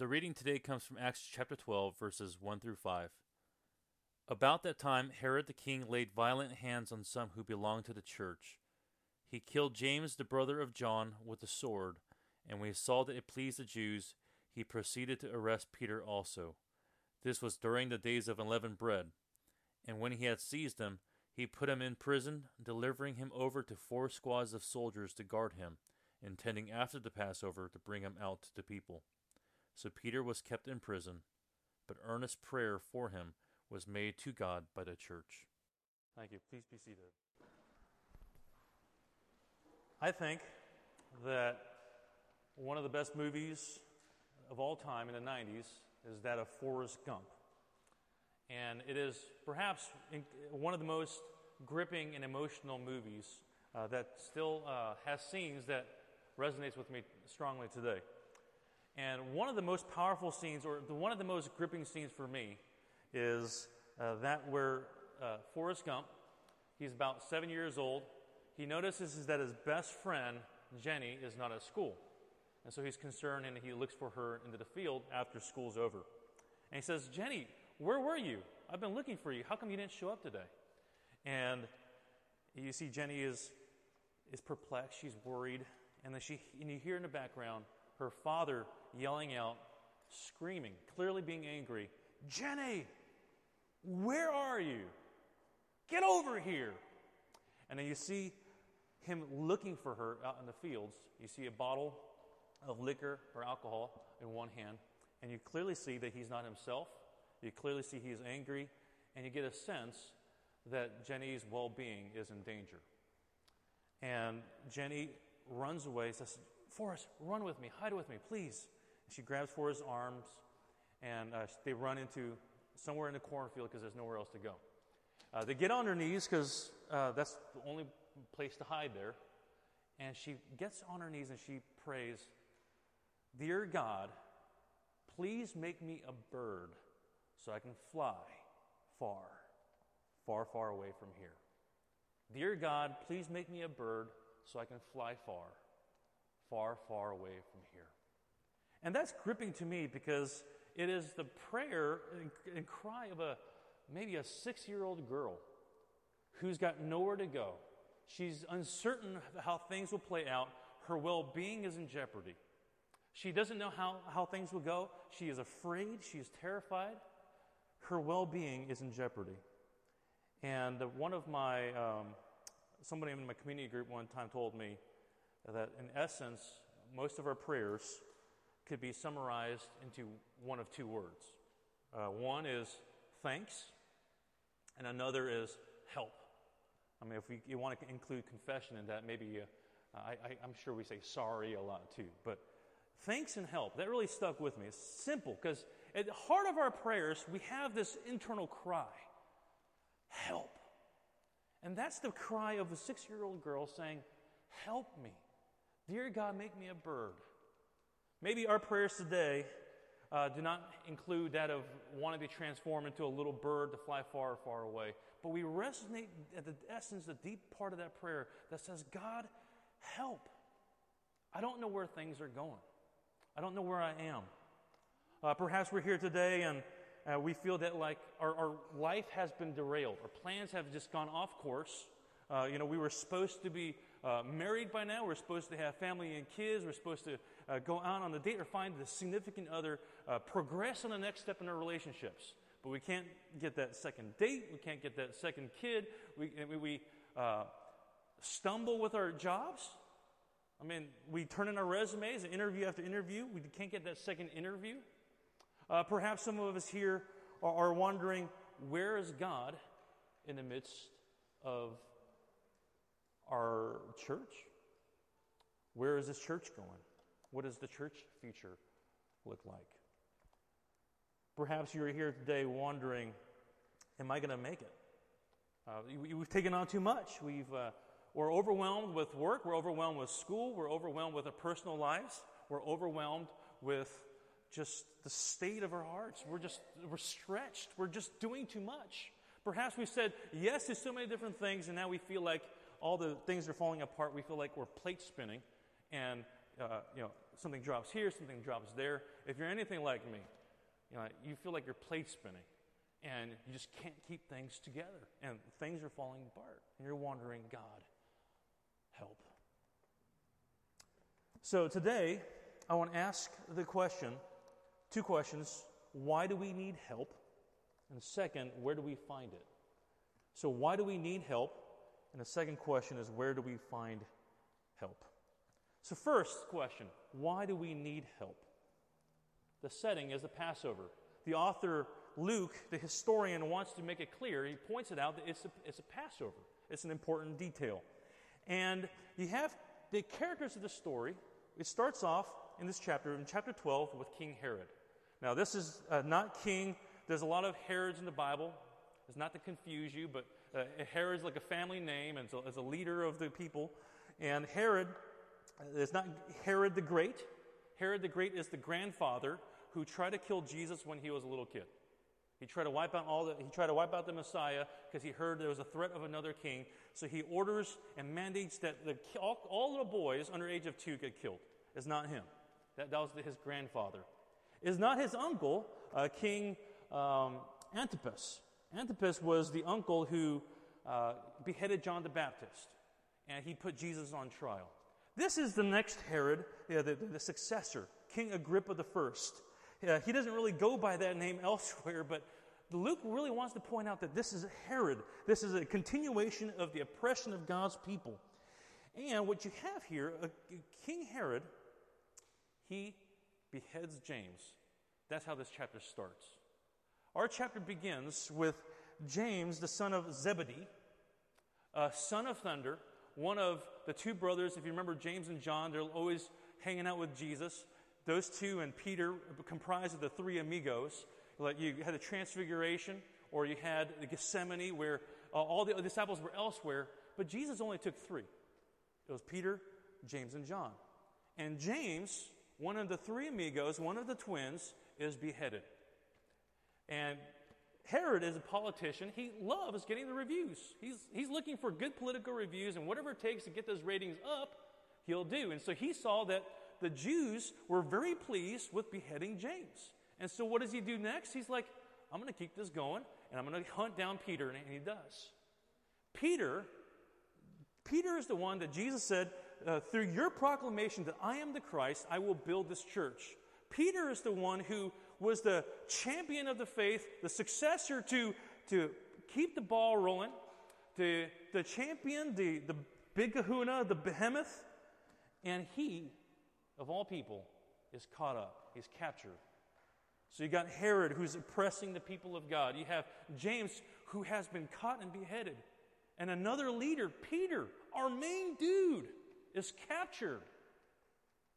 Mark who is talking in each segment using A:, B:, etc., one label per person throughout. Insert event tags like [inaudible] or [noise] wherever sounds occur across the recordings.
A: The reading today comes from Acts chapter 12, verses 1 through 5. About that time, Herod the king laid violent hands on some who belonged to the church. He killed James, the brother of John, with a sword, and when he saw that it pleased the Jews, he proceeded to arrest Peter also. This was during the days of unleavened bread. And when he had seized him, he put him in prison, delivering him over to four squads of soldiers to guard him, intending after the Passover to bring him out to the people. So Peter was kept in prison, but earnest prayer for him was made to God by the church.
B: Thank you. Please be seated. I think that one of the best movies of all time in the 90s is that of Forrest Gump. And it is perhaps one of the most gripping and emotional movies uh, that still uh, has scenes that resonates with me strongly today. And one of the most powerful scenes, or the, one of the most gripping scenes for me, is uh, that where uh, Forrest Gump, he's about seven years old, he notices that his best friend, Jenny, is not at school. And so he's concerned and he looks for her into the field after school's over. And he says, Jenny, where were you? I've been looking for you. How come you didn't show up today? And you see, Jenny is, is perplexed. She's worried. And then she, and you hear in the background her father yelling out, screaming, clearly being angry, Jenny, where are you? Get over here. And then you see him looking for her out in the fields. You see a bottle of liquor or alcohol in one hand, and you clearly see that he's not himself. You clearly see he's angry, and you get a sense that Jenny's well being is in danger. And Jenny runs away, says, Forrest, run with me, hide with me, please. And she grabs Forrest's arms, and uh, they run into somewhere in the cornfield because there's nowhere else to go. Uh, they get on their knees because uh, that's the only place to hide there. And she gets on her knees and she prays, Dear God, please make me a bird so I can fly far, far, far away from here. Dear God, please make me a bird so I can fly far, far, far away from here. And that's gripping to me because it is the prayer and cry of a maybe a six year old girl who's got nowhere to go. She's uncertain how things will play out. Her well being is in jeopardy. She doesn't know how, how things will go. She is afraid. She is terrified. Her well being is in jeopardy. And one of my, um, somebody in my community group one time told me that in essence, most of our prayers could be summarized into one of two words. Uh, one is thanks, and another is help. I mean, if we, you want to include confession in that, maybe uh, I, am sure we say sorry a lot too. But thanks and help, that really stuck with me. It's simple because at the heart of our prayers, we have this internal cry help. And that's the cry of a six year old girl saying, Help me. Dear God, make me a bird. Maybe our prayers today uh, do not include that of wanting to transform into a little bird to fly far, far away. But we resonate at the essence, the deep part of that prayer that says, God, help. I don't know where things are going. I don't know where I am. Uh, perhaps we're here today and uh, we feel that like our, our, life has been derailed. Our plans have just gone off course. Uh, you know, we were supposed to be uh, married by now. We're supposed to have family and kids. We're supposed to uh, go out on the date or find the significant other, uh, progress on the next step in our relationships. But we can't get that second date. We can't get that second kid. We, we uh, stumble with our jobs. I mean, we turn in our resumes, interview after interview. We can't get that second interview. Uh, perhaps some of us here are, are wondering where is God in the midst of our church? Where is this church going? What does the church future look like? Perhaps you're here today wondering, am I going to make it? Uh, we, have taken on too much. We've, uh, we're overwhelmed with work. We're overwhelmed with school. We're overwhelmed with our personal lives. We're overwhelmed with just the state of our hearts. We're just, we're stretched. We're just doing too much. Perhaps we've said yes to so many different things, and now we feel like all the things are falling apart. We feel like we're plate spinning, and uh, you know, something drops here, something drops there. If you're anything like me, you, know, you feel like you're plate spinning and you just can't keep things together and things are falling apart and you're wondering, God, help. So today, I want to ask the question two questions. Why do we need help? And second, where do we find it? So, why do we need help? And the second question is, where do we find help? So, first question why do we need help? The setting is the Passover. The author, Luke, the historian, wants to make it clear. He points it out that it's a, it's a Passover, it's an important detail. And you have the characters of the story. It starts off in this chapter, in chapter 12, with King Herod. Now, this is uh, not King, there's a lot of Herods in the Bible. It's not to confuse you, but uh, Herod's like a family name and as a leader of the people. And Herod is not Herod the Great. Herod the Great is the grandfather who tried to kill Jesus when he was a little kid. He tried to wipe out all the, he tried to wipe out the Messiah because he heard there was a threat of another king. So he orders and mandates that the, all, all little boys under age of two get killed. It's not him. That, that was his grandfather. It's not his uncle, uh, King um, Antipas. Antipas was the uncle who uh, beheaded John the Baptist, and he put Jesus on trial. This is the next Herod, the, the, successor, King Agrippa I. Uh, he doesn't really go by that name [laughs] elsewhere, but Luke really wants to point out that this is Herod. This is a continuation of the oppression of God's people. And what you have here, uh, King Herod, he beheads James. That's how this chapter starts. Our chapter begins with James, the son of Zebedee, son of thunder, one of the two brothers. If you remember James and John, they're always hanging out with Jesus. Those two and Peter comprised of the three amigos. Like you had the Transfiguration, or you had the Gethsemane, where uh, all the disciples were elsewhere, but Jesus only took three. It was Peter, James, and John. And James, one of the three amigos, one of the twins, is beheaded. And Herod is a politician. He loves getting the reviews. He's, he's looking for good political reviews, and whatever it takes to get those ratings up, he'll do. And so he saw that the Jews were very pleased with beheading James. And so what does he do next? He's like, I'm going to keep this going, and I'm going to hunt down Peter, and he does. Peter, Peter is the one that Jesus said, uh, through your proclamation that I am the Christ, I will build this church. Peter is the one who was the champion of the faith, the successor to, to keep the ball rolling, the, the champion, the, the big kahuna, the behemoth. And he, of all people, is caught up. He's captured. So you got Herod, who's oppressing the people of God. You have James, who has been caught and beheaded. And another leader, Peter, our main dude, is captured.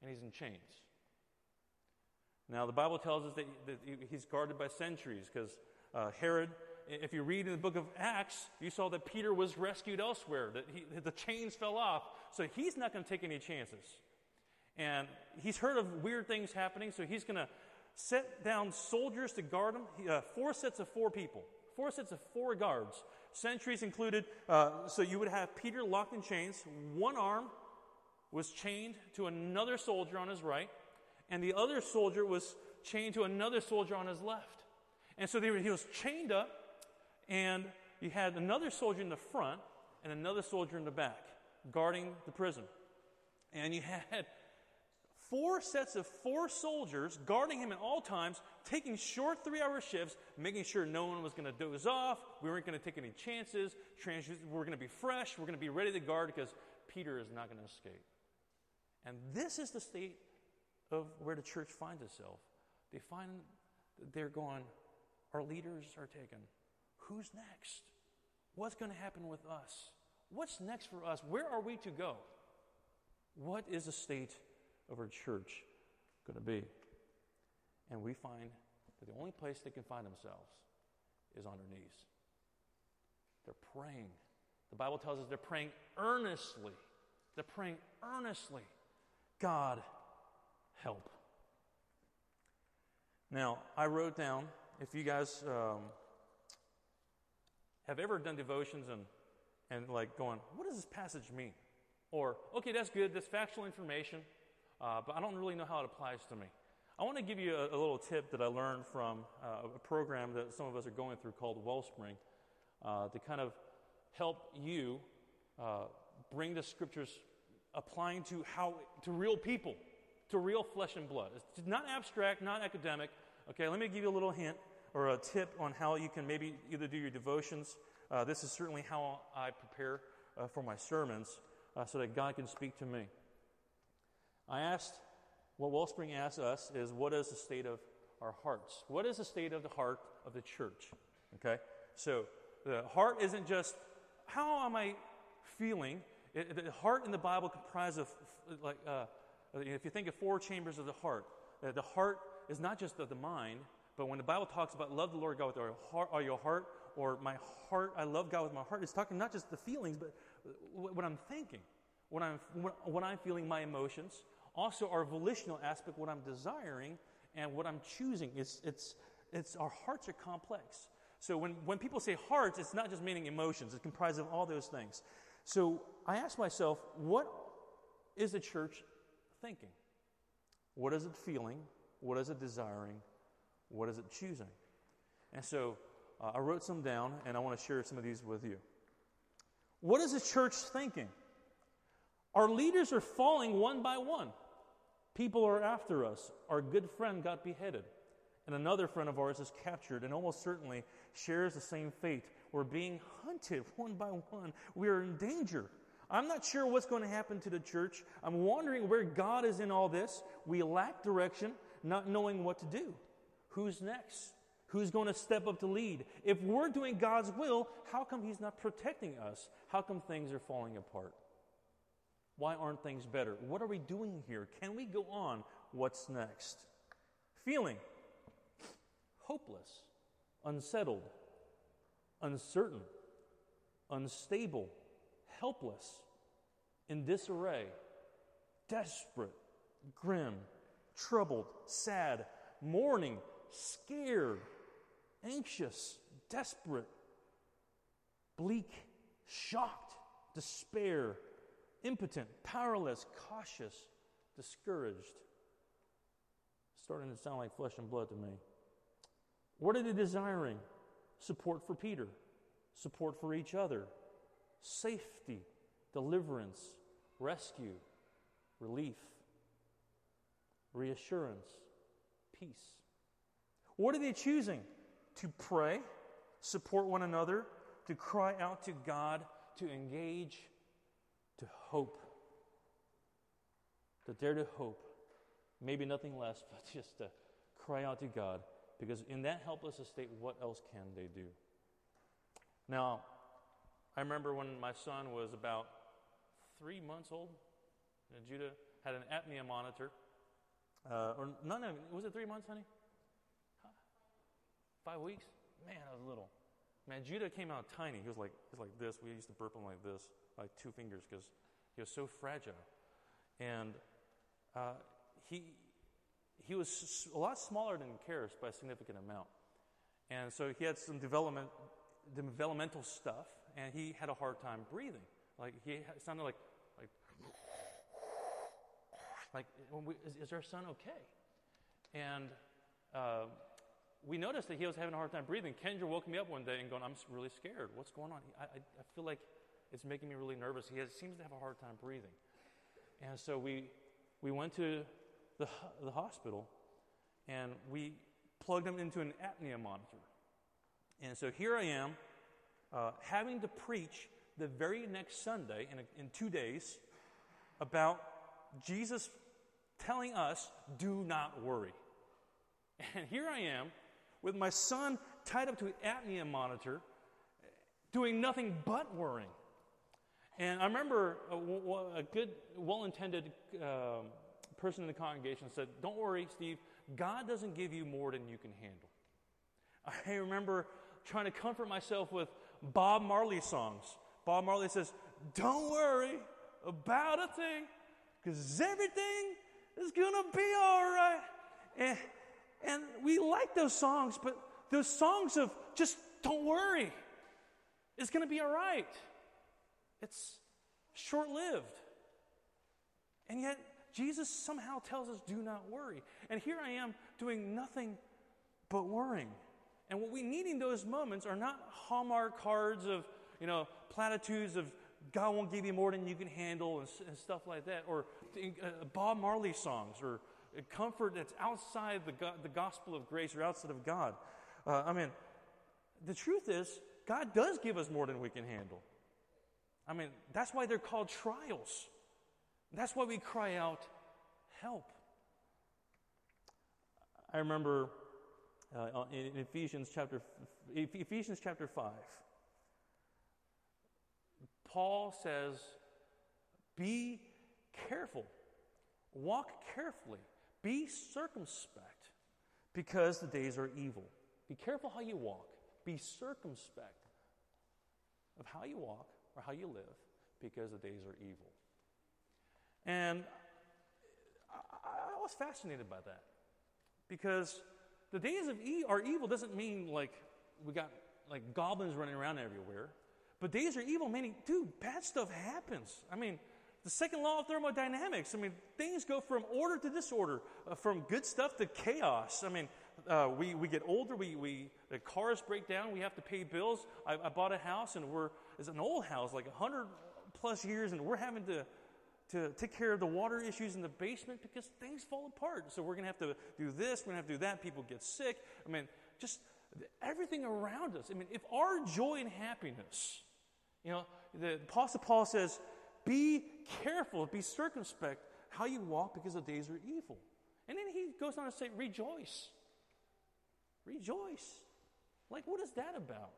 B: And he's in chains. Now, the Bible tells us that, that he's guarded by sentries because uh, Herod, if you read in the book of Acts, you saw that Peter was rescued elsewhere, that he, the chains fell off. So he's not going to take any chances. And he's heard of weird things happening, so he's going to set down soldiers to guard him. Uh, four sets of four people, four sets of four guards. Sentries included, uh, so you would have Peter locked in chains. One arm was chained to another soldier on his right and the other soldier was chained to another soldier on his left. And so were, he was chained up, and you had another soldier in the front and another soldier in the back guarding the prison. And you [laughs] had four sets of four soldiers guarding him at all times, taking short three hour shifts, making sure no one was going to doze off. We weren't going to take any chances. Trans- we're going to be fresh. We're going to be ready to guard because Peter is not going to escape. And this is the state of where the church finds itself. They find they're going, our leaders are taken. Who's next? What's going to happen with us? What's next for us? Where are we to go? What is the state of our church going to be? And we find that the only place they can find themselves is on their knees. They're praying. The Bible tells us they're praying earnestly. They're praying earnestly. God, help. Now, I wrote down, if you guys um, have ever done devotions and, and like going, what does this passage mean? Or, okay, that's good, that's factual information. uh, but I don't really know how it applies to me. I want to give you a, a little tip that I learned from uh, a program that some of us are going through called Wellspring uh, to kind of help you uh, bring the scriptures applying to how to real people, to real flesh and blood. It's not abstract, not academic. Okay, let me give you a little hint or a tip on how you can maybe either do your devotions. Uh, this is certainly how I prepare uh, for my sermons uh, so that God can speak to me. I asked, what Wellspring asks us is, what is the state of our hearts? What is the state of the heart of the church? Okay? So, the heart isn't just, how am I feeling? It, the heart in the Bible comprises of, like, uh, Uh, if you think of four chambers of the heart, uh, the heart is not just of the mind, but when the Bible talks about love the Lord God with your heart, or your heart, or my heart, I love God with my heart, it's talking not just the feelings, but uh, what I'm thinking, what I'm, what I'm feeling, my emotions, also our volitional aspect, what I'm desiring, and what I'm choosing. It's, it's, it's our hearts are complex. So when, when people say hearts, it's not just meaning emotions, it's comprised of all those things. So I ask myself, what is the church thinking? What is it feeling? What is it desiring? What is it choosing? And so uh, I wrote some down, and I want to share some of these with you. What is the church thinking? Our leaders are falling one by one. People are after us. Our good friend got beheaded, and another friend of ours is captured and almost certainly shares the same fate. We're being hunted [laughs] one by one. We are in danger. I'm not sure what's going to happen to the church. I'm wondering where God is in all this. We lack direction, not knowing what to do. Who's next? Who's going to step up to lead? If we're doing God's will, how come He's not protecting us? How come things are falling apart? Why aren't things better? What are we doing here? Can we go on? What's next? Feeling hopeless, unsettled, uncertain, unstable, helpless, in disarray, desperate, grim, troubled, sad, mourning, scared, anxious, desperate, bleak, shocked, despair, impotent, powerless, cautious, discouraged. Starting to sound like flesh and blood to me. What are they desiring? Support for Peter, support for each other, safety, deliverance, rescue, relief, reassurance, peace. What are they choosing? To pray, support one another, to cry out to God, to engage, to hope. To dare to hope. Maybe nothing less, [laughs] but just to cry out to God. Because in that helpless state, what else can they do? Now, I remember when my son was about three months old, Judah had an apnea monitor. Uh, or none of was it three months, honey? Five weeks? Man, I was little. Man, Judah came out tiny. He was like, he was like this. We used to burp him like this, like two fingers, because he was so fragile. And uh, he, he was a lot smaller than Karis by a significant amount. And so he had some development, developmental stuff, and he had a hard time breathing. Like he sounded like, like, like, we, is, is, our son okay? And uh, we noticed that he was having a hard time breathing. Kendra woke me up one day and going, I'm really scared. What's going on? I, I, I feel like it's making me really nervous. He has, seems to have a hard time breathing. And so we, we went to the, the hospital and we plugged him into an apnea monitor. And so here I am uh, having to preach the very next Sunday in, a, in two days about Jesus telling us, do not worry. And here I am with my son tied up to an apnea monitor, doing nothing but worrying. And I remember a, a good, well intended um, person in the congregation said, Don't worry, Steve, God doesn't give you more than you can handle. I remember trying to comfort myself with Bob Marley songs. Bob Marley says, Don't worry about a thing, because everything is going to be all right. And and we like those songs, but those songs of just don't worry, it's going to be all right. It's short lived. And yet, Jesus somehow tells us, do not worry. And here I am doing nothing but worrying. And what we need in those moments are not Hallmark cards of, you know, platitudes of God won't give you more than you can handle and, and stuff like that, or uh, Bob Marley songs, or comfort that's outside the, the gospel of grace or outside of God. Uh, I mean, the truth is, God does give us more than we can handle. I mean, that's why they're called trials. That's why we cry out, help. I remember uh, in Ephesians chapter, Ephesians chapter 5, Paul says, Be careful, walk carefully, be circumspect, because the days are evil. Be careful how you walk, be circumspect of how you walk or how you live, because the days are evil. And I, I was fascinated by that because the days of e- are evil doesn't mean like we got like goblins running around everywhere. But days are evil, meaning, dude, bad stuff happens. I mean, the second law of thermodynamics. I mean, things go from order to disorder, uh, from good stuff to chaos. I mean, uh, we, we get older, we, we, the cars break down, we have to pay bills. I, I bought a house, and we're, it's an old house, like 100 plus years, and we're having to, to take care of the water issues in the basement because things fall apart. So we're going to have to do this, we're going to have to do that. People get sick. I mean, just everything around us. I mean, if our joy and happiness you know, the Apostle Paul says, be careful, be circumspect how you walk because the days are evil. And then he goes on to say, rejoice. Rejoice. Like, what is that about?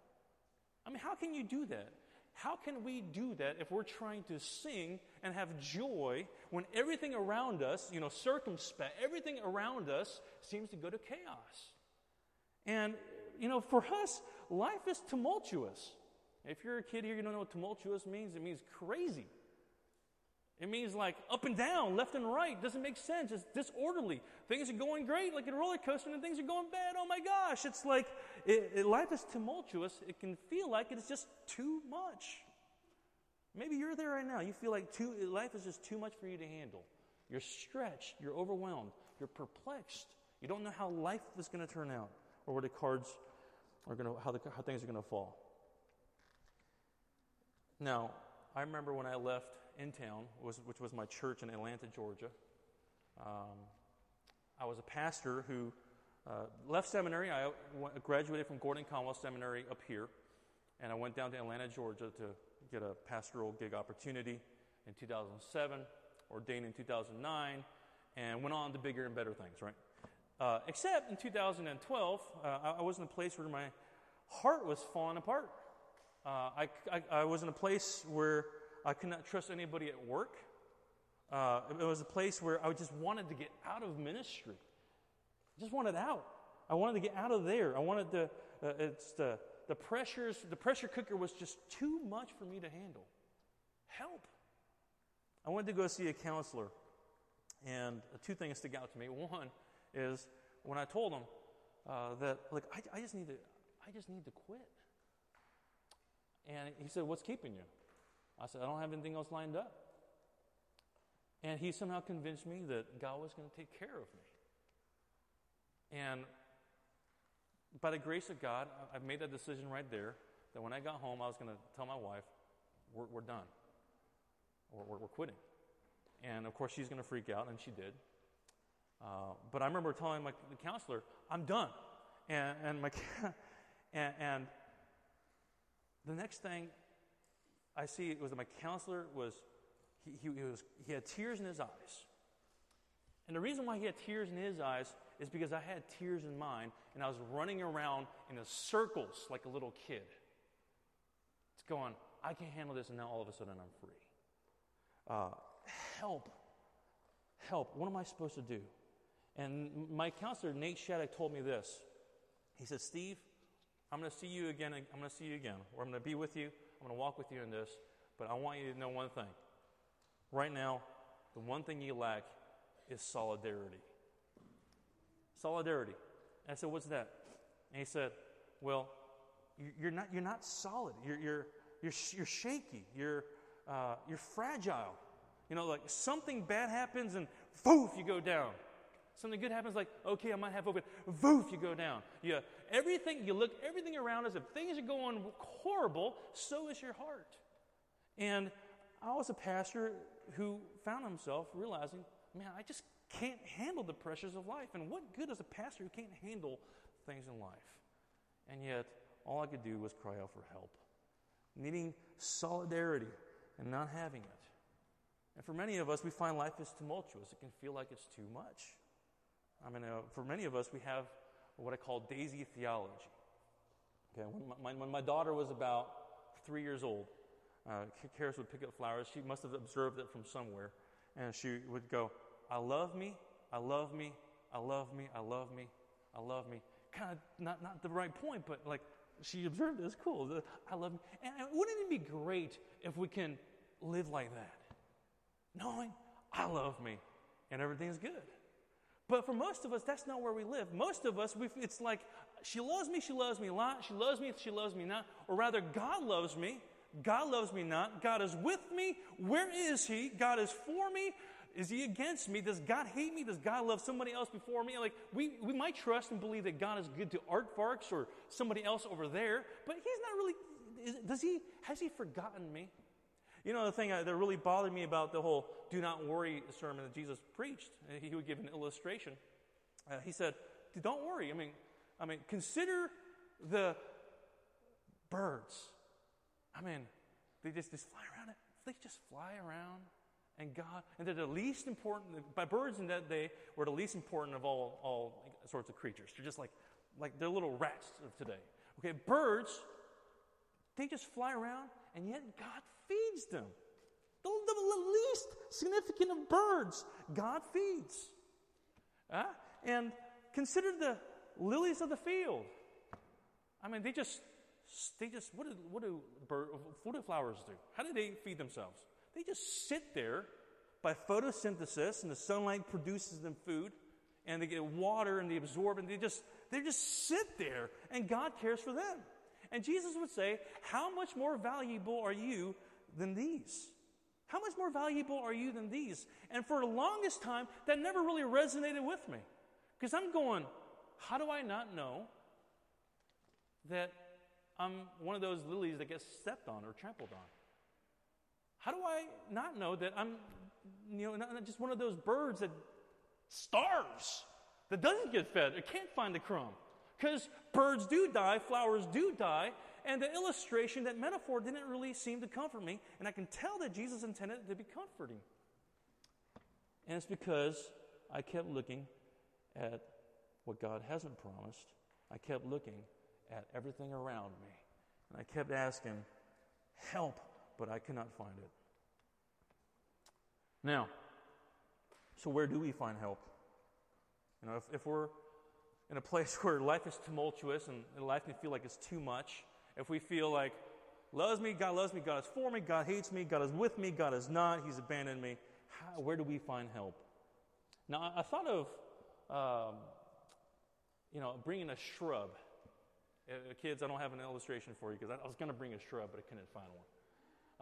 B: I mean, how can you do that? How can we do that if we're trying to sing and have joy when everything around us, you know, circumspect, everything around us seems to go to chaos? And, you know, for us, life is tumultuous. If you're a kid here, you don't know what tumultuous means. It means crazy. It means like up and down, left and right. Doesn't make sense. It's disorderly. Things are going great, like a roller coaster, and things are going bad. Oh my gosh! It's like it, it, life is tumultuous. It can feel like it's just too much. Maybe you're there right now. You feel like too, life is just too much for you to handle. You're stretched. You're overwhelmed. You're perplexed. You don't know how life is going to turn out, or where the cards are going to, how, the, how things are going to fall. Now, I remember when I left in town, which was my church in Atlanta, Georgia. Um, I was a pastor who uh, left seminary. I graduated from Gordon Conwell Seminary up here, and I went down to Atlanta, Georgia to get a pastoral gig opportunity in 2007, ordained in 2009, and went on to bigger and better things, right? Uh, except in 2012, uh, I, was in a place where my heart was falling apart. Uh, I, I, I, was in a place where I could not trust anybody at work. Uh, it was a place where I just wanted to get out of ministry. I just wanted out. I wanted to get out of there. I wanted to, uh, it's the, the pressures, the pressure cooker was just too much for me to handle. Help. I wanted to go see a counselor. And two things stick out to me. One is when I told him uh, that, like, I, I just need to, I just need to quit. And he said, What's keeping you? I said, I don't have anything else lined up. And he somehow convinced me that God was going to take care of me. And by the grace of God, I've made that decision right there that when I got home, I was going to tell my wife, We're, we're done. We're, we're, quitting. And of course, she's going to freak out, and she did. Uh, but I remember telling my, counselor, I'm done. And, and, my, [laughs] and, and the next thing I see was that my counselor was he, he, was he had tears in his eyes. And the reason why he had tears in his eyes is because I had tears in mine and I was running around in circles like a little kid. It's going, I can't handle this, and now all of a sudden I'm free. Uh, help. Help. What am I supposed to do? And my counselor, Nate Shattuck, told me this. He said, Steve, I'm going to see you again. I'm going to see you again. Or I'm going to be with you. I'm going to walk with you in this. But I want you to know one thing. Right now, the one thing you lack is solidarity. Solidarity. And I said, What's that? And he said, Well, you're not, you're not solid. You're, you're, you're, you're shaky. You're, uh, you're fragile. You know, like something bad happens and Voof, you go down. Something good happens, like, okay, I might have hope. Voof, you go down. Yeah, everything, you look everything around us. If things are going horrible, so is your heart. And I was a pastor who found himself realizing, man, I just can't handle the pressures of life. And what good is a pastor who can't handle things in life? And yet, all I could do was cry out for help, needing solidarity and not having it. And for many of us, we find life is tumultuous. It can feel like it's too much. I mean, uh, for many of us, we have what I call daisy theology. Okay, when my, when my daughter was about three years old, uh, Karis would pick up flowers. She must have observed it from somewhere. And she would go, I love me, I love me, I love me, I love me, I love me. Kind of not, not the right point, but like she observed. It's cool. I love me. And wouldn't it be great if we can live like that? Knowing I love me and everything's good. But for most of us, that's not where we live. Most of us, it's like, she loves me, she loves me a lot, she loves me, she loves me not. Or rather, God loves me, God loves me not. God is with me. Where is He? God is for me. Is He against me? Does God hate me? Does God love somebody else before me? Like, we, we might trust and believe that God is good to Art Farks or somebody else over there, but He's not really, is, does He, has He forgotten me? You know, the thing that really bothered me about the whole do not worry sermon that Jesus preached, he would give an illustration. Uh, he said, don't worry. I mean, I mean, consider the birds. I mean, they just, just fly around it. They just fly around and God, and they're the least important, by birds in that day were the least important of all, all sorts of creatures. They're just like, like they're little rats of today. Okay, birds, they just fly around, and yet God feeds them. The, the least significant of birds, God feeds. Uh, and consider the lilies of the field. I mean, they just they just, what do, what do, bird, what do flowers do? How do they feed themselves? They just sit there by photosynthesis, and the sunlight produces them food, and they get water and they absorb, and they just, they just sit there, and God cares for them. And Jesus would say, How much more valuable are you than these? How much more valuable are you than these? And for the longest time, that never really resonated with me. Because I'm going, How do I not know that I'm one of those lilies that gets stepped on or trampled on? How do I not know that I'm, you know, not just one of those birds that starves, that doesn't get fed, it can't find a crumb? Because birds do die, flowers do die, and the illustration, that metaphor, didn't really seem to comfort me, and I can tell that Jesus intended it to be comforting. And it's because I kept looking at what God hasn't promised. I kept looking at everything around me. And I kept asking, help, but I cannot find it. Now, so where do we find help? You know, if, if we're in a place [laughs] where life is tumultuous and, life can feel like it's too much, if we feel like loves me, God loves me, God is for me, God hates me, God is with me, God is not, He's abandoned me, how, where do we find help? Now, I, I thought of, um, you know, bringing a shrub uh, kids, I don't have an illustration for you because I, I, was going to bring a shrub, but I couldn't find one.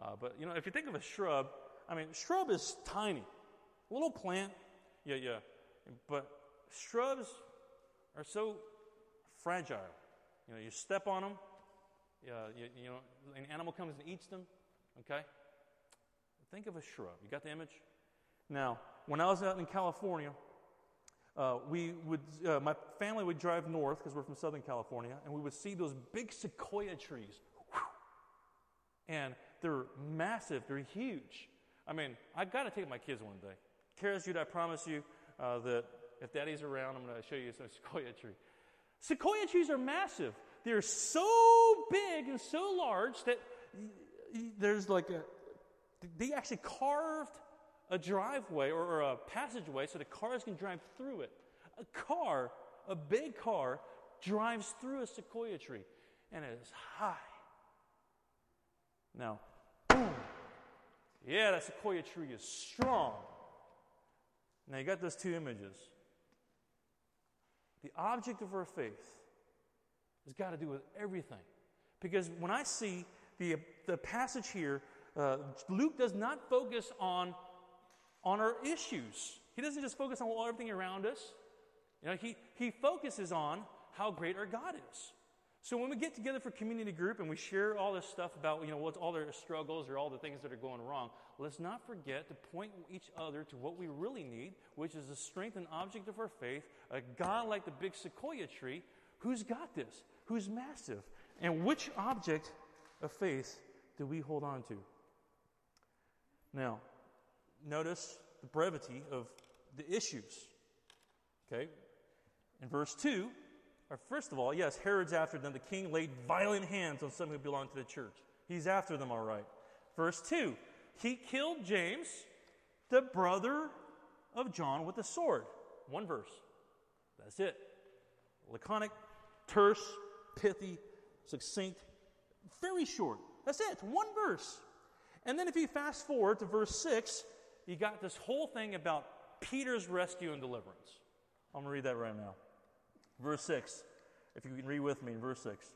B: Uh, but you know, if you think of a shrub, I mean, shrub is tiny, little plant. Yeah, yeah. But shrubs are so fragile. You know, you step on them. Yeah, you, you know, an animal comes and eats them. Okay. Think of a shrub. You got the image? Now, when I was out in California, uh, we would, uh, my family would drive north because we're from Southern California, and we would see those big sequoia trees. And they're massive, they're huge. I mean, I've got to take my kids one day. Kara Jude, I promise you uh, that if daddy's around, I'm going to show you some [laughs] sequoia tree. Sequoia trees are massive. They're so big and so large that there's like a, they actually carved a driveway or, or a passageway so the cars can drive through it. A car, a big car, drives through a sequoia tree and it is high. Now, boom. Yeah, that sequoia tree is strong. Now you got those two images. The object of our faith has got to do with everything. Because when I see the, the passage here, uh, Luke does not focus on on our issues. He doesn't just focus on everything around us. You know, he, he focuses on how great our God is. So when we get together for community group and we share all this stuff about, you know, what's all their struggles or all the things that are going wrong, let's not forget to point each other to what we really need, which is the strength and object of our faith, a God like the big sequoia tree who's got this, who's massive. And which object of faith do we hold on to? Now, notice the brevity of the issues. Okay? In verse 2, or Uh, first of all, yes, Herod's after them. The king laid violent hands on some who belonged to the church. He's after them, all right. Verse 2, he killed James, the brother of John, with a sword. One verse. That's it. Laconic, terse, pithy, succinct, very short. That's it. One verse. And then if you fast forward to verse 6, you got this whole thing about Peter's rescue and deliverance. I'm going to read that right now. Verse 6, if you can read with me verse 6.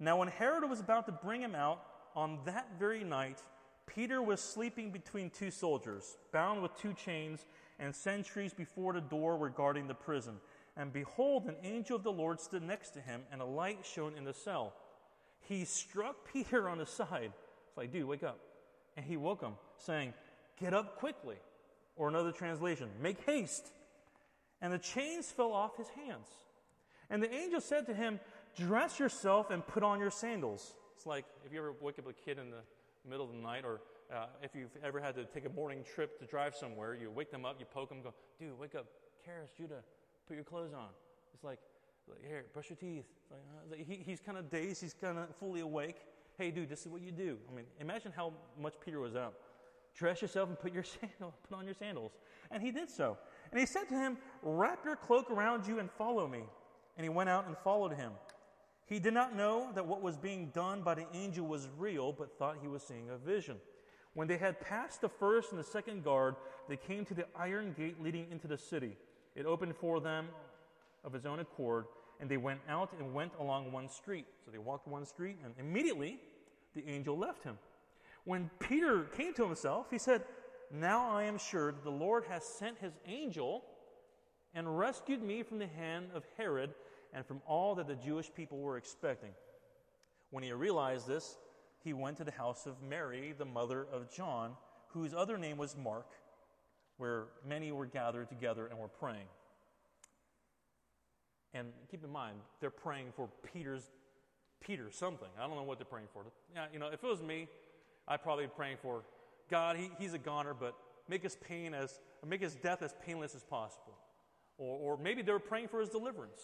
B: Now, when Herod was about to bring him out, on that very night, Peter was sleeping between two soldiers, bound with two chains, and sentries before the door were guarding the prison. And behold, an angel of the Lord stood next to him, and a light shone in the cell. He struck [laughs] Peter on the side. It's like, dude, wake up. And he woke him, saying, Get up quickly. Or another translation, make haste. And the chains fell off his hands. And the angel said to him, Dress yourself and put on your sandals. It's like if you ever wake up a kid in the middle of the night, or uh, if you've ever had to take a morning trip to drive somewhere, you wake them up, you poke them, go, Dude, wake up. Karis, Judah, put your clothes on. It's like, here, brush your teeth. Like, uh, he, he's kind of dazed, he's kind of fully awake. Hey, dude, this is what you do. I mean, imagine how much Peter was up. Dress yourself and put your [laughs] sandal, put on your sandals. And he did so. And he said to him, Wrap your cloak around you and follow me. And he went out and followed him. He did not know that what was being done by the angel was real, but thought he was seeing a vision. When they had passed the first and the second guard, they came to the iron gate leading into the city. It opened for them of its own accord, and they went out and went along one street. So they walked one street, and immediately the angel left him. When Peter came to himself, he said, Now I am sure that the Lord has sent his angel and rescued me from the hand of Herod and from all that the Jewish people were expecting. When he realized this, he went to the house of Mary, the mother of John, whose other name was Mark, where many were gathered together and were praying. And keep in mind, they're praying for Peter's Peter something. I don't know what they're praying for. Yeah, you know, if it was me, I'd probably be praying for God. He, he's a goner, but make his pain as make his death as painless as possible. Or, or maybe they were praying for his deliverance.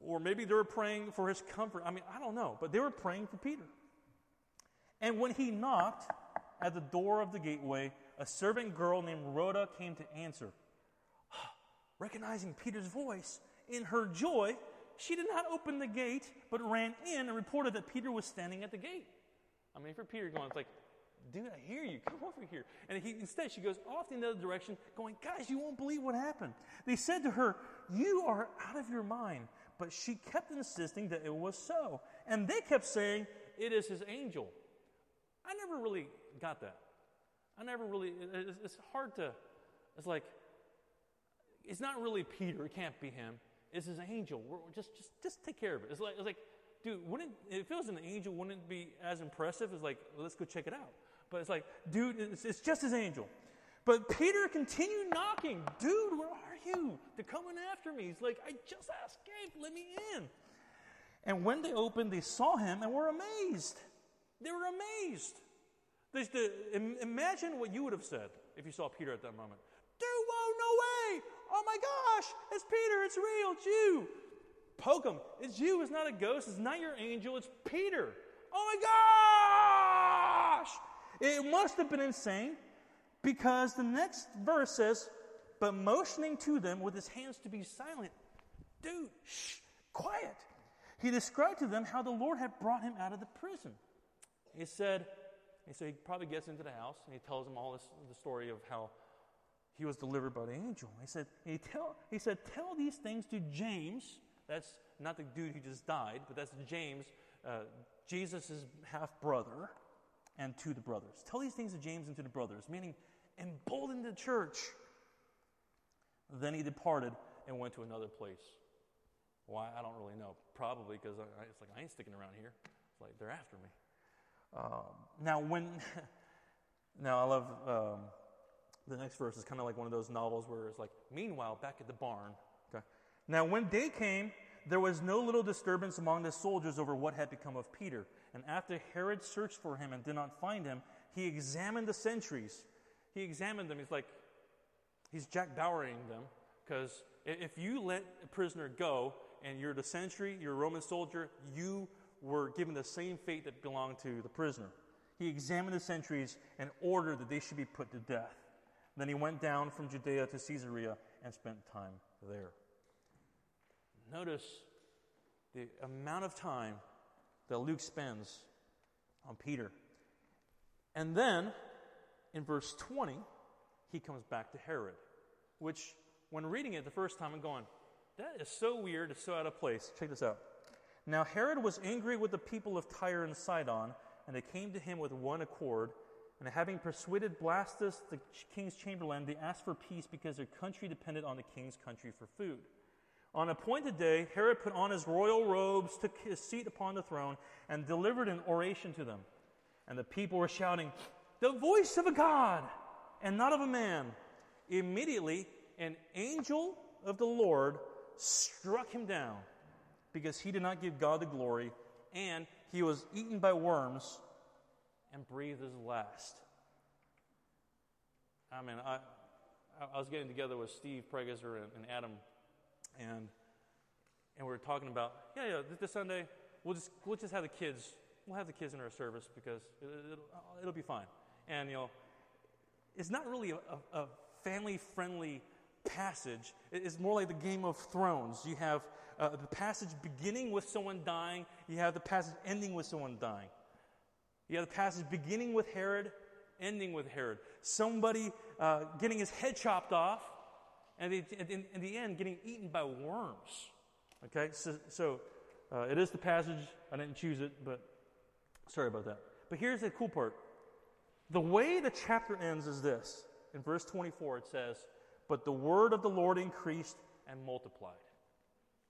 B: Or maybe they were praying for his comfort. I mean, I don't know, but they were praying for Peter. And when he knocked at the door of the gateway, a servant girl named Rhoda came to answer. [gasps] Recognizing Peter's voice, in her joy, she did not open the gate, but ran in and reported that Peter was standing at the gate. I mean, for Peter going, it's like, dude, I hear you. Come over here. And he, instead, she goes off in the other direction, going, guys, you won't believe what happened. They said to her, You are out of your mind. But she kept insisting that it was so. And they kept saying, It is his angel. I never really got that. I never really, it's hard to, it's like, it's not really Peter. It can't be him. It's his angel. We're, just, just, just take care of it. It's like, it's like, dude, wouldn't, if it was an angel, wouldn't it be as impressive as like, let's go check it out? But it's like, dude, it's, it's just his angel. But Peter continued knocking. Dude, where are you? They're coming after me. He's like, I just escaped. Let me in. And when they opened, they saw him and were amazed. They were amazed. They, they, imagine what you would have said if you saw Peter at that moment. Dude, whoa, no way. Oh my gosh, it's Peter. It's real. It's you. Poke him. It's you. It's not a ghost. It's not your angel. It's Peter. Oh my gosh. It must have been insane because the next verse says, but motioning to them with his hands to be silent, dude, shh, quiet. He described to them how the Lord had brought him out of the prison. He said, he said he probably gets into the house and he tells them all this, the story of how he was delivered by the angel. He said, he, tell, he said, tell these things to James. That's not the dude who just died, but that's James, uh, Jesus' half brother, and to the brothers. Tell these things to James and to the brothers, meaning embolden the church. Then he departed and went to another place. Why? I don't really know. Probably because it's like, I ain't sticking around here. It's like, they're after me. Um, now, when. [laughs] now, I love. Um, the next verse is kind of like one of those novels where it's like, meanwhile, back at the barn. Okay. Now, when day came, there was no little disturbance among the soldiers over what had become of Peter. And after Herod searched for him and did not find him, he examined the sentries. He examined them. He's like, he's Jack Bowering them. Because if you let a prisoner go and you're the sentry, you're a Roman soldier, you were given the same fate that belonged to the prisoner. He examined the sentries and ordered that they should be put to death. Then he went down from Judea to Caesarea and spent time there. Notice the amount of time that Luke spends on Peter. And then in verse 20, he comes back to Herod, which, when reading it the first time, I'm going, that is so weird, it's so out of place. Check this out. Now, Herod was angry with the people of Tyre and Sidon, and they came to him with one accord. And having persuaded Blastus, the king's chamberlain, they asked for peace because their country depended on the king's country for food. On a appointed day, Herod put on his royal robes, took his seat upon the throne, and delivered an oration to them. And the people were shouting, The voice of a God, and not of a man. Immediately, an angel of the Lord struck him down because he did not give God the glory, and he was eaten by worms and breathed his last. I mean, I, I was getting together with Steve Pregazer and, and Adam and and we were talking about, yeah, yeah, this Sunday we'll just we'll just have the kids. We'll have the kids in our service because it, will it'll be fine. And you know, it's not really a, a, a family-friendly passage. It's more like the Game of Thrones. You have uh, the passage beginning with someone dying. You have the passage ending with someone dying. You have the passage beginning with Herod, ending with Herod. Somebody uh, getting his head chopped off and in, in the end, getting eaten by worms. Okay, so, so uh, it is the passage. I didn't choose it, but sorry about that. But here's the cool part. The way the chapter ends is this. In verse 24, it says, But the word of the Lord increased and multiplied.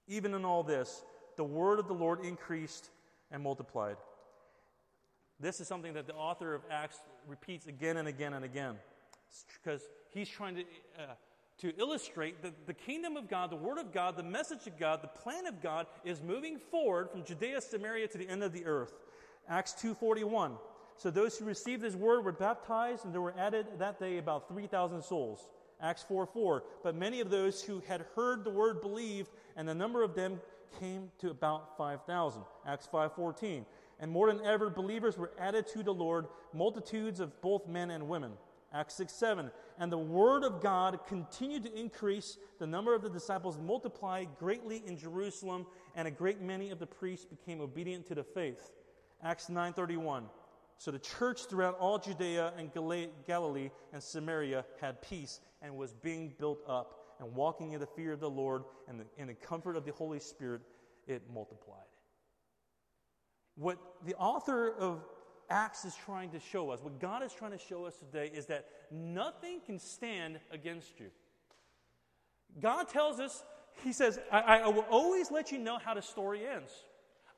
B: Even in all this, the word of the Lord increased and multiplied. This is something that the author of Acts repeats again and again and again. Because he's trying to uh, to illustrate that the kingdom of God, the word of God, the message of God, the plan of God is moving forward from Judea, Samaria to the end of the earth. Acts 2:41. So those who received his word were baptized and there were added that day about 3,000 souls. Acts 4 4. But many of those who had heard the word believed, and the number of them came to about 5,000. Acts 5:14. And more than ever, believers were added to the Lord, multitudes of both men and women. Acts 6 7. And the word of God continued to increase. The number of the disciples multiplied greatly in Jerusalem, and a great many of the priests became obedient to the faith. Acts 9 31. So the church throughout all Judea and Galilee and Samaria had peace and was being built up and walking in the fear of the Lord and the, in the comfort of the Holy Spirit, it multiplied. What the author of Acts is trying to show us, what God is trying to show us today, is that nothing can stand against you. God tells us, He says, I, I will always let you know how the story ends.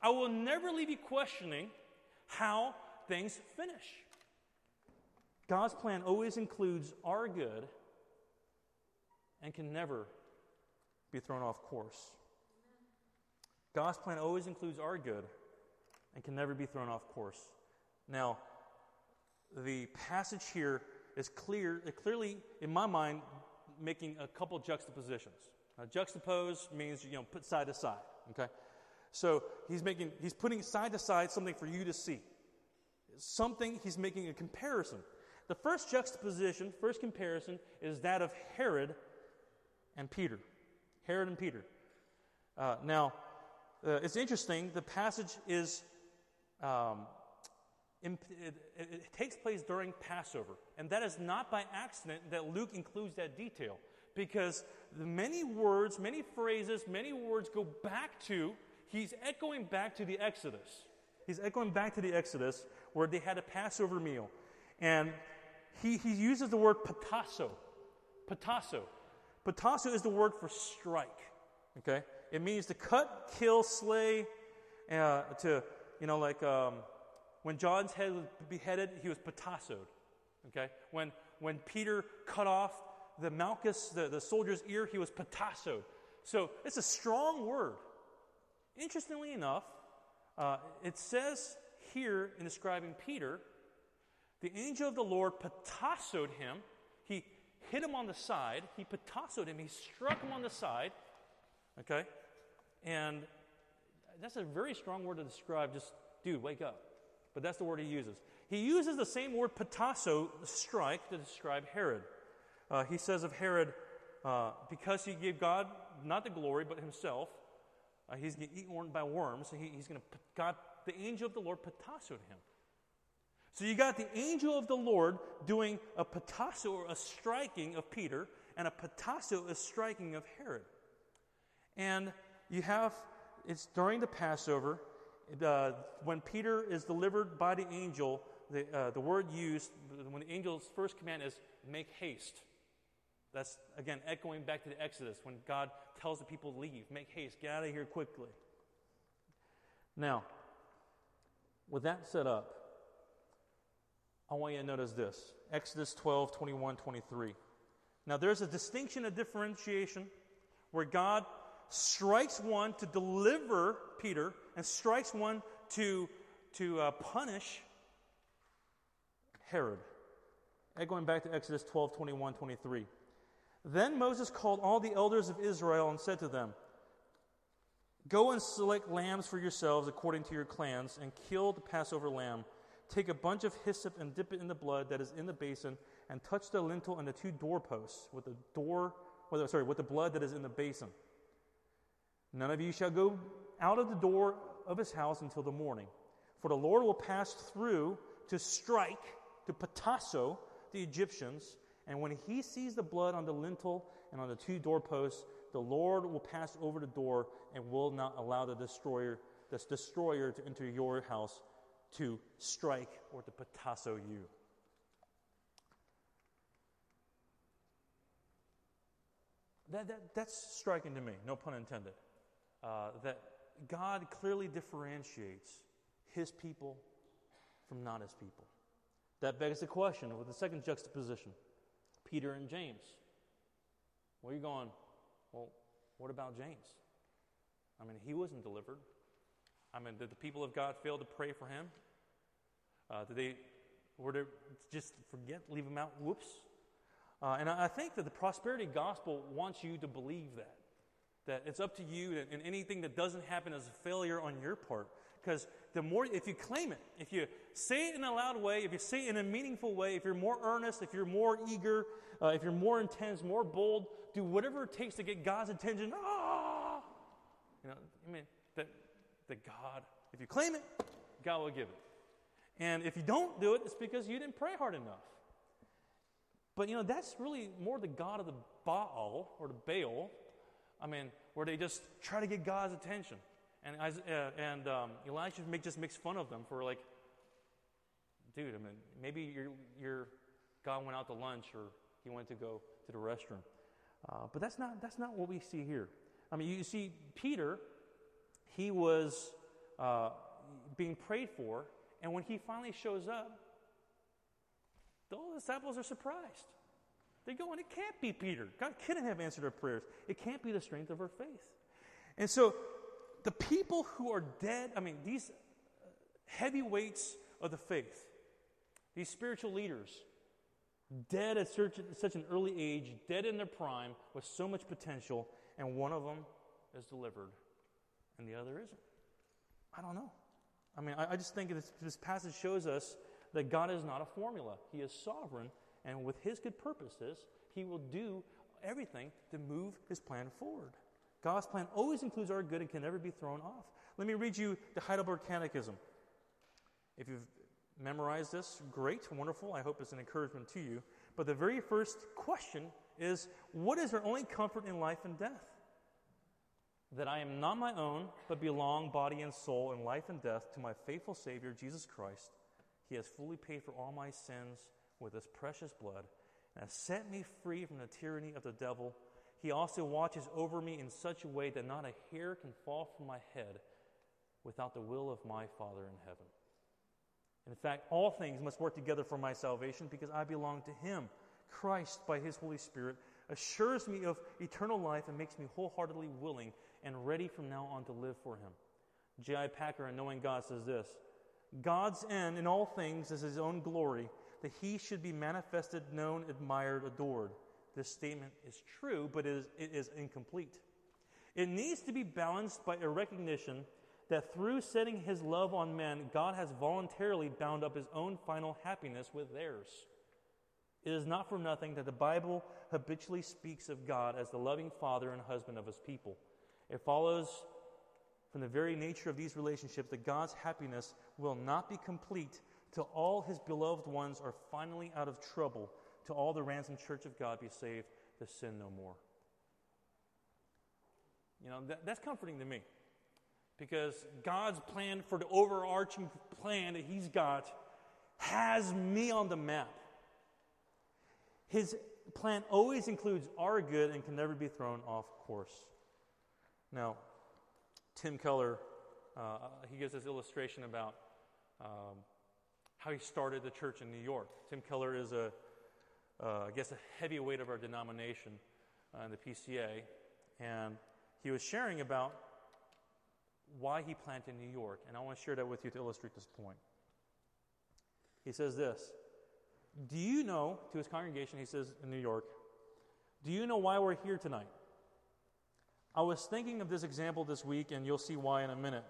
B: I will never leave you questioning how things finish. God's plan always includes our good and can never be thrown off course. God's plan always includes our good and can never be thrown off course. Now, the passage here is clear, clearly, in my mind, making a couple juxtapositions. Now, juxtapose means, you know, put side to side, okay? So he's making, he's putting side to side something for you to see. Something, he's making a comparison. The first juxtaposition, first comparison, is that of Herod and Peter. Herod and Peter. Uh, now, uh, it's interesting, the passage is um, it, it, it, takes place during Passover. And that is not by accident that Luke includes that detail. Because the many words, many phrases, many words go back to, he's echoing back to the Exodus. He's echoing back to the Exodus where they had a Passover meal. And he, he uses the word patasso. Patasso. Patasso is the word for strike. Okay? It means to cut, kill, slay, uh, to, you know, like um, when John's head was beheaded, he was patassoed. Okay? When, when Peter cut off the Malchus, the, the soldier's ear, he was patassoed. So it's a strong word. Interestingly enough, uh, it says here in describing Peter, the angel of the Lord patassoed him. He hit him on the side. He patassoed him. He struck him on the side. Okay? And that's a very strong word to describe just, dude, wake up. But that's the word he uses. He uses the same word patasso, strike, to describe Herod. Uh, he says of Herod, uh, because he gave God not the glory, but himself, uh, he's going to eat by worms. So he, he's going to, God, the angel of the Lord patassoed him. So you got the angel of the Lord doing a patasso or a striking of Peter, and a patasso, a striking of Herod. And you have, it's during the Passover, uh, when Peter is delivered by the angel, the, uh, the word used, when the angel's first command is, make haste. That's, again, echoing back to the Exodus when God tells the people, leave, make haste, get out of here quickly. Now, with that set up, I want you to notice this Exodus 12, 21, 23. Now, there's a distinction, a differentiation where God strikes one to deliver Peter and strikes one to, to uh, punish Herod. And going back to Exodus 12, 21, 23. Then Moses called all the elders of Israel and said to them, Go and select lambs for yourselves according to your clans, and kill the Passover lamb. Take a bunch of hyssop and dip it in the blood that is in the basin, and touch the lintel and the two doorposts with the door, well, sorry, with the blood that is in the basin. None of you shall go out of the door of his house until the morning, for the Lord will pass through to strike, to patasso the Egyptians, and when he sees the blood on the lintel and on the two doorposts, the Lord will pass over the door and will not allow the destroyer, this destroyer to enter your house to strike or to patasso you. That, that, that's striking to me, no pun intended. Uh, that God clearly differentiates his people from not his people. That begs the question with the second juxtaposition Peter and James. Where are you going? Well, what about James? I mean, he wasn't delivered. I mean, did the people of God fail to pray for him? Uh, did they, were they just forget, leave him out? Whoops. Uh, and I, think that the prosperity gospel wants you to believe that. That it's up to you, and anything that doesn't happen is a failure on your part. Because the more, if you claim it, if you say it in a loud way, if you say it in a meaningful way, if you're more earnest, if you're more eager, uh, if you're more intense, more bold, do whatever it takes to get God's attention. Ah! You know, I mean, that, that God, if you claim it, God will give it. And if you don't do it, it's because you didn't pray hard enough. But, you know, that's really more the God of the Baal or the Baal. I mean, where they just try to get God's attention. And, uh, and um, Elijah make, just makes fun of them for like, dude, I mean, maybe your, your God went out to lunch or he went to go to the restroom. Uh, but that's not, that's not what we see here. I mean, you see, Peter, he was uh, being prayed for, and when he finally shows up, the disciples are surprised. They go, and it can't be Peter. God couldn't have answered our prayers. It can't be the strength of our faith. And so the people who are dead, I mean, these heavyweights of the faith, these spiritual leaders, dead at such, an early age, dead in their prime, with so much potential, and one of them is delivered and the other isn't. I don't know. I mean, I, I just think this, this passage shows us that God is not a formula, He is sovereign, and with His good purposes, He will do everything to move His plan forward. God's plan always includes our good and can never be thrown off. Let me read you the Heidelberg Catechism. If you've memorized this, great, wonderful. I hope it's an encouragement to you. But the very first question is what is our only comfort in life and death? That I am not my own, but belong body and soul in life and death to my faithful Savior, Jesus Christ. He has fully paid for all my sins with his precious blood and has set me free from the tyranny of the devil he also watches over me in such a way that not a hair can fall from my head without the will of my Father in heaven. In fact, all things must work together for my salvation because I belong to him. Christ, by his Holy Spirit, assures me of eternal life and makes me wholeheartedly willing and ready from now on to live for him. J.I. Packer, in Knowing God, says this God's end in all things is his own glory, that he should be manifested, known, admired, adored. This statement is true, but it is, it is incomplete. It needs to be balanced by a recognition that through setting his love on men, God has voluntarily bound up his own final happiness with theirs. It is not for nothing that the Bible habitually speaks of God as the loving father and husband of his people. It follows from the very nature of these relationships that God's happiness will not be complete till all his beloved ones are finally out of trouble, till all the ransomed church of God be saved to sin no more. You know, that, that's comforting to me because God's plan for the overarching plan that he's got has me on the map. His plan always includes our good and can never be thrown off course. Now, Tim Keller, uh, he gives this illustration about um, how he started the church in New York. Tim Keller is a, uh, I guess, a heavyweight of our denomination uh, in the PCA, and he was sharing about why he planted New York, and I want to share that with you to illustrate this point. He says this Do you know, to his congregation, he says in New York, do you know why we're here tonight? I was thinking of this example this week, and you'll see why in a minute.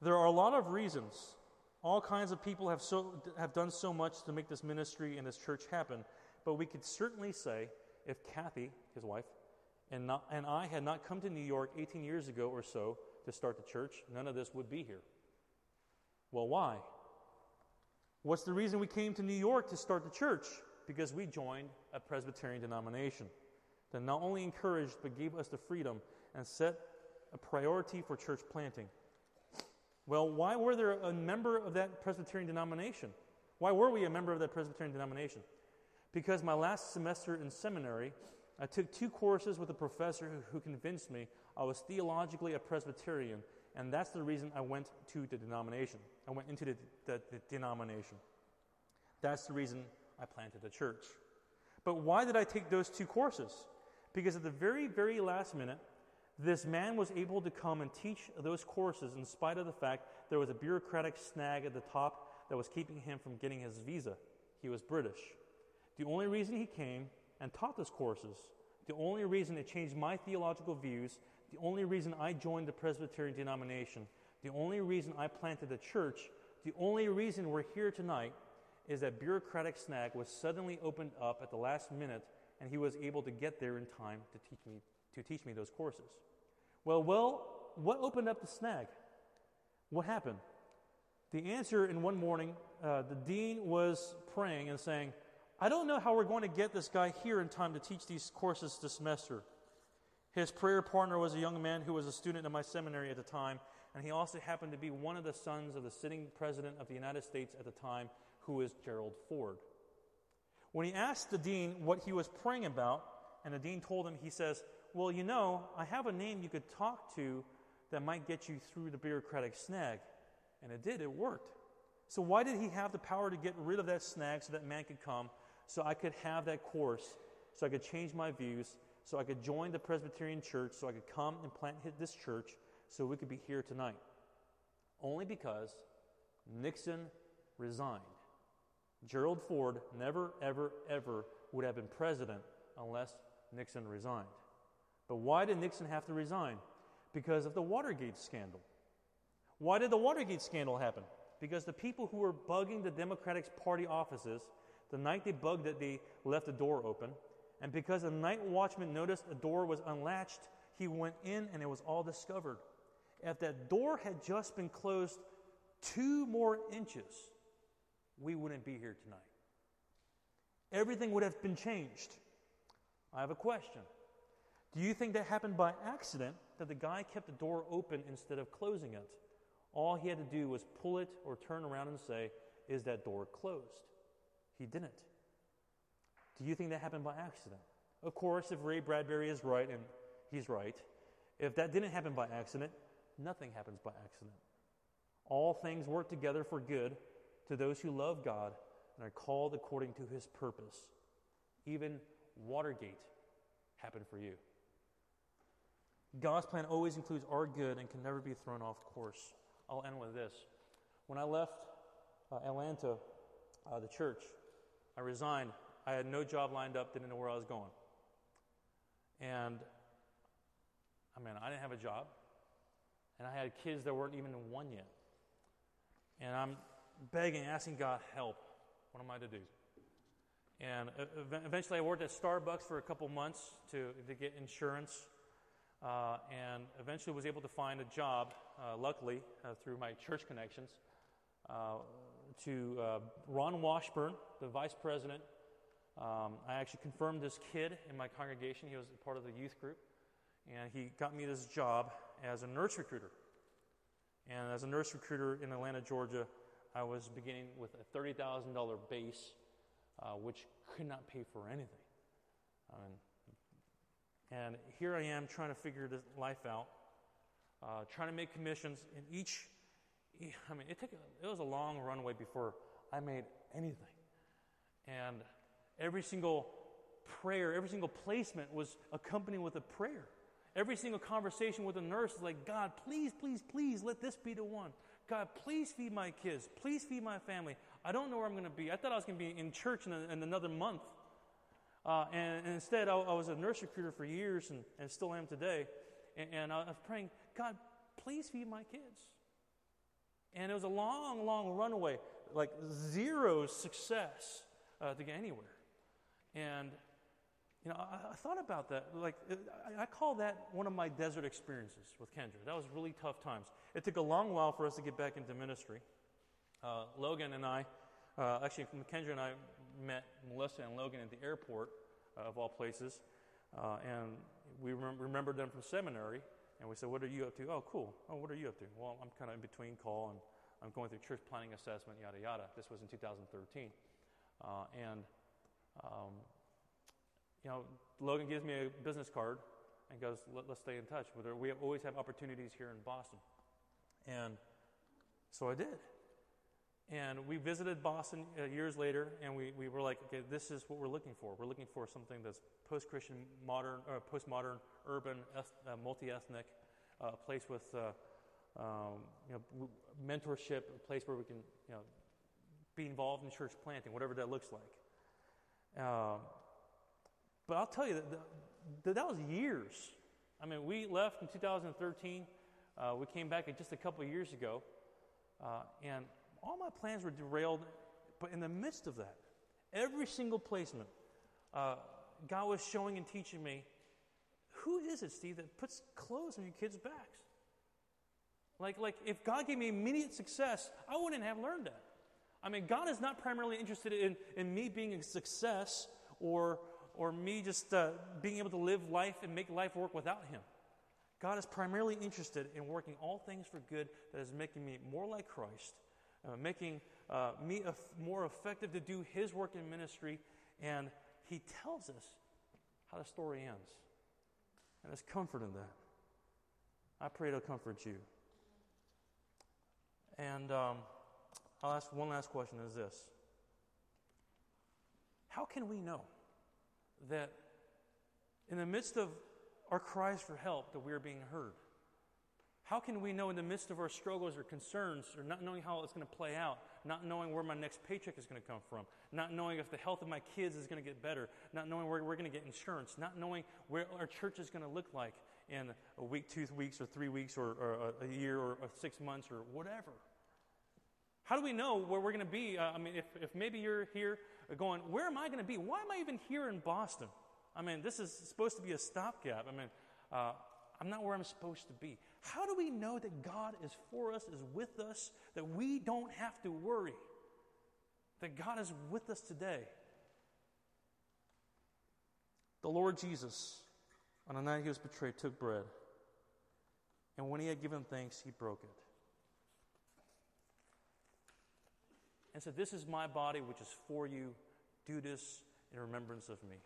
B: There are a lot of reasons. All kinds of people have, so, have done so much to make this ministry and this church happen, but we could certainly say if Kathy, his wife, and, not, and I had not come to New York 18 years ago or so to start the church, none of this would be here. Well, why? What's the reason we came to New York to start the church? Because we joined a Presbyterian denomination that not only encouraged but gave us the freedom and set a priority for church planting. Well, why were there a member of that Presbyterian denomination? Why were we a member of that Presbyterian denomination? Because my last semester in seminary, I took two courses with a professor who, who convinced me I was theologically a Presbyterian, and that's the reason I went to the denomination. I went into the, the, the denomination. That's the reason I planted the church. But why did I take those two courses? Because at the very, very last minute, this man was able to come and teach those courses in spite of the fact there was a bureaucratic snag at the top that was keeping him from getting his visa. He was British. The only reason he came and taught those courses, the only reason it changed my theological views, the only reason I joined the Presbyterian denomination, the only reason I planted a church, the only reason we're here tonight is that bureaucratic snag was suddenly opened up at the last minute and he was able to get there in time to teach me to teach me those courses. Well, well, what opened up the snag? What happened? The answer in one morning, uh, the dean was praying and saying, I don't know how we're going to get this guy here in time to teach these courses this semester. His prayer partner was a young man who was a student in my seminary at the time, and he also happened to be one of the sons of the sitting president of the United States at the time, who is Gerald Ford. When he asked the dean what he was praying about, and the dean told him, he says, Well, you know, I have a name you could talk to that might get you through the bureaucratic snag. And it did, it worked. So, why did he have the power to get rid of that snag so that man could come, so I could have that course, so I could change my views, so I could join the Presbyterian church, so I could come and plant this church, so we could be here tonight? Only because Nixon resigned. Gerald Ford never, ever, ever would have been president unless Nixon resigned. But why did Nixon have to resign? Because of the Watergate scandal. Why did the Watergate scandal happen? Because the people who were bugging the Democratic Party offices, the night they bugged it, they left the door open. And because the night watchman noticed a door was unlatched, he went in and it was all discovered. If that door had just been closed two more inches, we wouldn't be here tonight. Everything would have been changed. I have a question. Do you think that happened by accident that the guy kept the door open instead of closing it? All he had to do was pull it or turn around and say, Is that door closed? He didn't. Do you think that happened by accident? Of course, if Ray Bradbury is right, and he's right, if that didn't happen by accident, nothing happens by accident. All things work together for good to those who love God and are called according to his purpose. Even Watergate happened for you. God's plan always includes our good and can never be thrown off course. I'll end with this. When I left uh, Atlanta, uh, the church, I resigned. I had no job lined up, didn't know where I was going. And I mean, I didn't have a job, and I had kids that weren't even one yet. And I'm begging, asking God, help. What am I to do? And eventually, I worked at Starbucks for a couple months to, to get insurance, uh, and eventually was able to find a job, uh, luckily, uh, through my church connections, uh, to uh, Ron Washburn, the vice president. Um, I actually confirmed this kid in my congregation. He was part of the youth group, and he got me this job as a nurse recruiter. And as a nurse recruiter in Atlanta, Georgia, I was beginning with a $30,000 base, uh, which could not pay for anything. and here I am trying to figure this life out, uh, trying to make commissions. And each, I mean, it, took, it was a long runway before I made anything. And every single prayer, every single placement was accompanied with a prayer. Every single conversation with a nurse is like, God, please, please, please let this be the one. God, please feed my kids. Please feed my family. I don't know where I'm going to be. I thought I was going to be in church in, a, in another month. Uh, and, and, instead, I, I, was a nurse recruiter for years and, and still am today. And, and, I was praying, God, please feed my kids. And it was a long, long runaway, like zero success uh, to get anywhere. And you know, I, I, thought about that. Like, I, I, call that one of my desert experiences with Kendra. That was really tough times. It took a long while for us to get back into ministry. Uh, Logan and I, uh, actually, Kendra and I met Melissa and Logan at the airport, uh, of all places. Uh, and we rem- remembered them from seminary. And we said, What are you up to? Oh, cool. Oh, what are you up to? Well, I'm kind of in between call and I'm going through church planting assessment, yada, yada. This was in 2013. Uh, and um, you know, Logan gives me a business card and goes, Let, us stay in touch. We always have opportunities here in Boston. And so I did. And we visited Boston uh, years later, and we, we were like, okay, this is what we're looking for. We're looking for something that's post Christian, modern, uh, postmodern, urban, uh, multi ethnic, a uh, place with uh, um, you know, mentorship, a place where we can you know, be involved in church planting, whatever that looks like. Um, but I'll tell you that, that, that was years. I mean, we left in 2013. Uh, we came back just a couple years ago. Uh, and all my plans were derailed. But in the midst of that, every single placement, uh, God was showing and teaching me who is it, Steve, that puts clothes on your kids' backs? Like, like if God gave me immediate success, I wouldn't have learned that. I mean, God is not primarily interested in, in me being a success or, or me just uh, being able to live life and make life work without Him. God is primarily interested in working all things for good that is making me more like Christ, uh, making uh, me more effective to do His work in ministry, and He tells us how the story ends. And there's comfort in that. I pray it'll comfort you. And um, I'll ask one last question is this How can we know? that in the midst of our cries for help that we are being heard? How can we know in the midst of our struggles or concerns or not knowing how it's going to play out, not knowing where my next paycheck is going to come from, not knowing if the health of my kids is going to get better, not knowing where we're going to get insurance, not knowing where our church is going to look like in a week, two weeks, or three weeks, or, or a year, or, or, six months, or whatever? How do we know where we're going to be? Uh, I mean, if, if maybe you're here going, where am I going to be? Why am I even here in Boston? I mean, this is supposed to be a stopgap. I mean, uh, I'm not where I'm supposed to be. How do we know that God is for us, is with us, that we don't have to worry? That God is with us today? The Lord Jesus, on the night he was betrayed, took bread. And when he had given thanks, he broke it. And said, This is my body, which is for you. Do this in remembrance of me.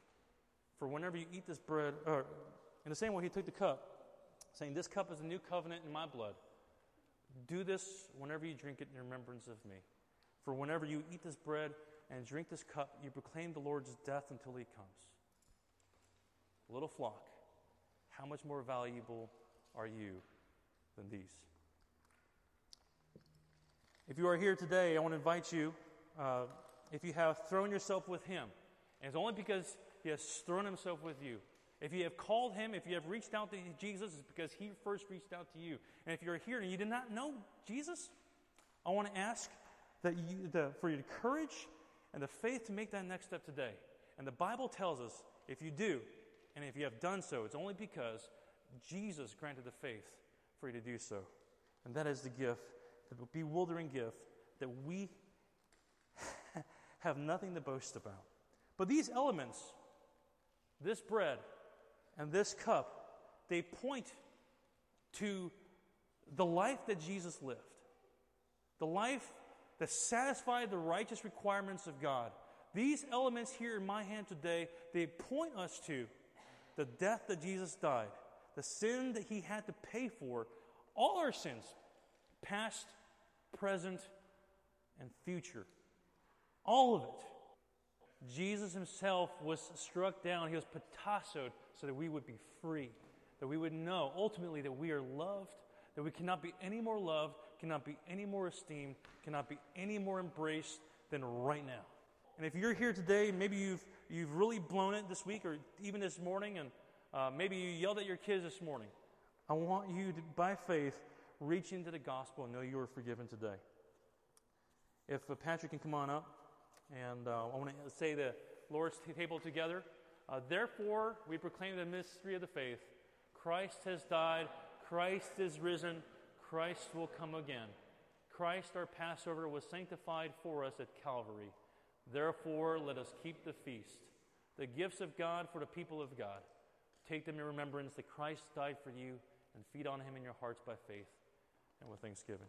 B: For whenever you eat this bread, or in the same way he took the cup, saying, This cup is a new covenant in my blood. Do this whenever you drink it in remembrance of me. For whenever you eat this bread and drink this cup, you proclaim the Lord's death until he comes. Little flock, how much more valuable are you than these? If you are here today, I want to invite you, uh, if you have thrown yourself with him, and it's only because he has thrown himself with you. If you have called him, if you have reached out to Jesus, it's because he first reached out to you. And if you're here and you did not know Jesus, I want to ask that you, the, for your courage and the faith to make that next step today. And the Bible tells us if you do, and if you have done so, it's only because Jesus granted the faith for you to do so. And that is the gift, the bewildering gift that we [laughs] have nothing to boast about. But these elements, this bread and this cup, they point to the life that Jesus lived, the life that satisfied the righteous requirements of God. These elements here in my hand today, they point us to the death that Jesus died, the sin that he had to pay for, all our sins, past, present, and future. All of it. Jesus himself was struck down, he was patassoed so that we would be free, that we would know ultimately that we are loved, that we cannot be any more loved, cannot be any more esteemed, cannot be any more embraced than right now. And if you're here today, maybe you've, you've really blown it this week or even this morning, and uh, maybe you yelled at your kids this morning. I want you to, by faith, reach into the gospel and know you are forgiven today. If uh, Patrick can come on up, and uh, I want to say the Lord's table together. Uh, Therefore, we proclaim the mystery of the faith. Christ has died, Christ is risen, Christ will come again. Christ, our Passover, was sanctified for us at Calvary. Therefore, let us keep the feast, the gifts of God for the people of God. Take them in remembrance that Christ died for you and feed on him in your hearts by faith and with thanksgiving.